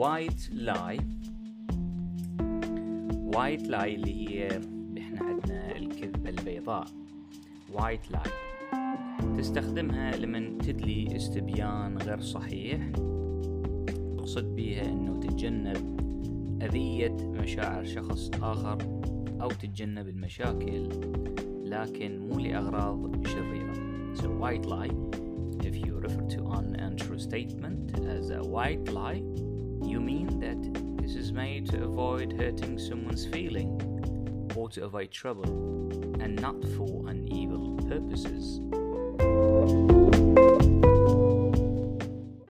white lie white lie اللي هي إحنا عندنا الكذبة البيضاء. white lie تستخدمها لمن تدلي استبيان غير صحيح. تقصد بيها إنه تتجنب أذية مشاعر شخص آخر أو تتجنب المشاكل لكن مو لأغراض شريرة. So white lie If you refer to an untrue statement as a white lie you mean that this is made to avoid hurting someone's feeling or to avoid trouble and not for an evil purposes.